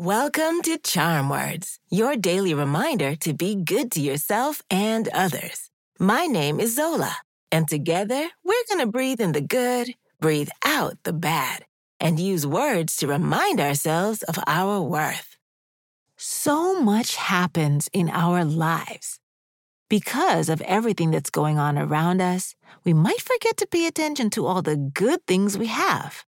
Welcome to Charm Words, your daily reminder to be good to yourself and others. My name is Zola, and together we're going to breathe in the good, breathe out the bad, and use words to remind ourselves of our worth. So much happens in our lives. Because of everything that's going on around us, we might forget to pay attention to all the good things we have.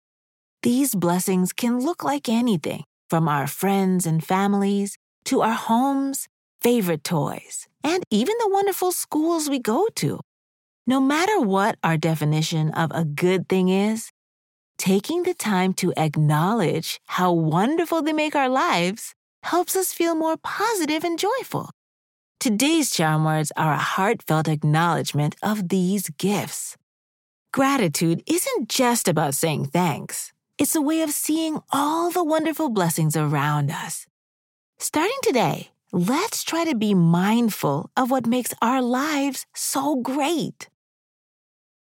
These blessings can look like anything from our friends and families to our homes, favorite toys, and even the wonderful schools we go to. No matter what our definition of a good thing is, taking the time to acknowledge how wonderful they make our lives helps us feel more positive and joyful. Today's charm words are a heartfelt acknowledgement of these gifts. Gratitude isn't just about saying thanks. It's a way of seeing all the wonderful blessings around us. Starting today, let's try to be mindful of what makes our lives so great.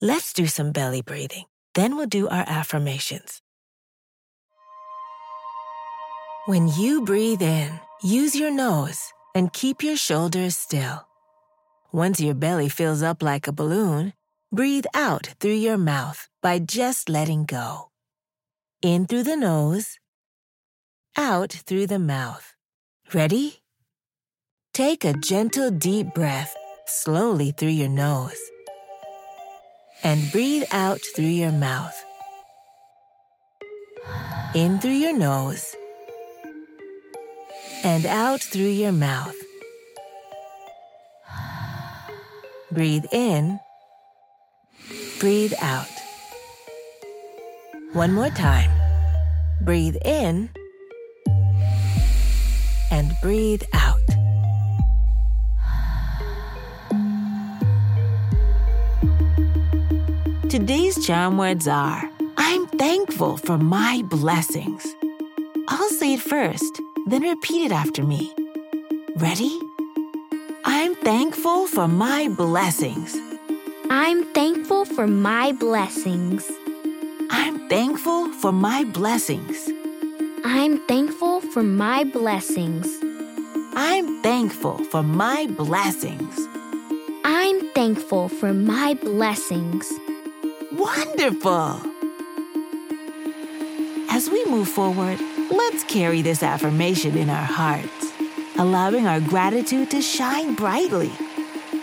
Let's do some belly breathing. Then we'll do our affirmations. When you breathe in, use your nose and keep your shoulders still. Once your belly fills up like a balloon, breathe out through your mouth by just letting go in through the nose, out through the mouth. Ready? Take a gentle deep breath slowly through your nose and breathe out through your mouth. In through your nose and out through your mouth. Breathe in, breathe out. One more time. Breathe in and breathe out. Today's charm words are I'm thankful for my blessings. I'll say it first, then repeat it after me. Ready? I'm thankful for my blessings. I'm thankful for my blessings. Thankful for my blessings. I'm thankful for my blessings. I'm thankful for my blessings. I'm thankful for my blessings. Wonderful! As we move forward, let's carry this affirmation in our hearts, allowing our gratitude to shine brightly.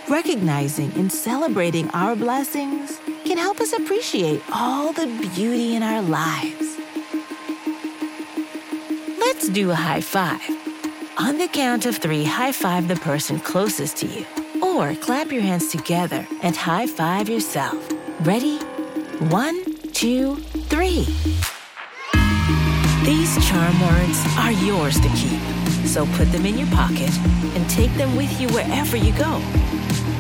Recognizing and celebrating our blessings can help us appreciate all the beauty in our lives. Let's do a high five. On the count of three, high five the person closest to you. Or clap your hands together and high five yourself. Ready? One, two, three. These charm words are yours to keep. So put them in your pocket and take them with you wherever you go.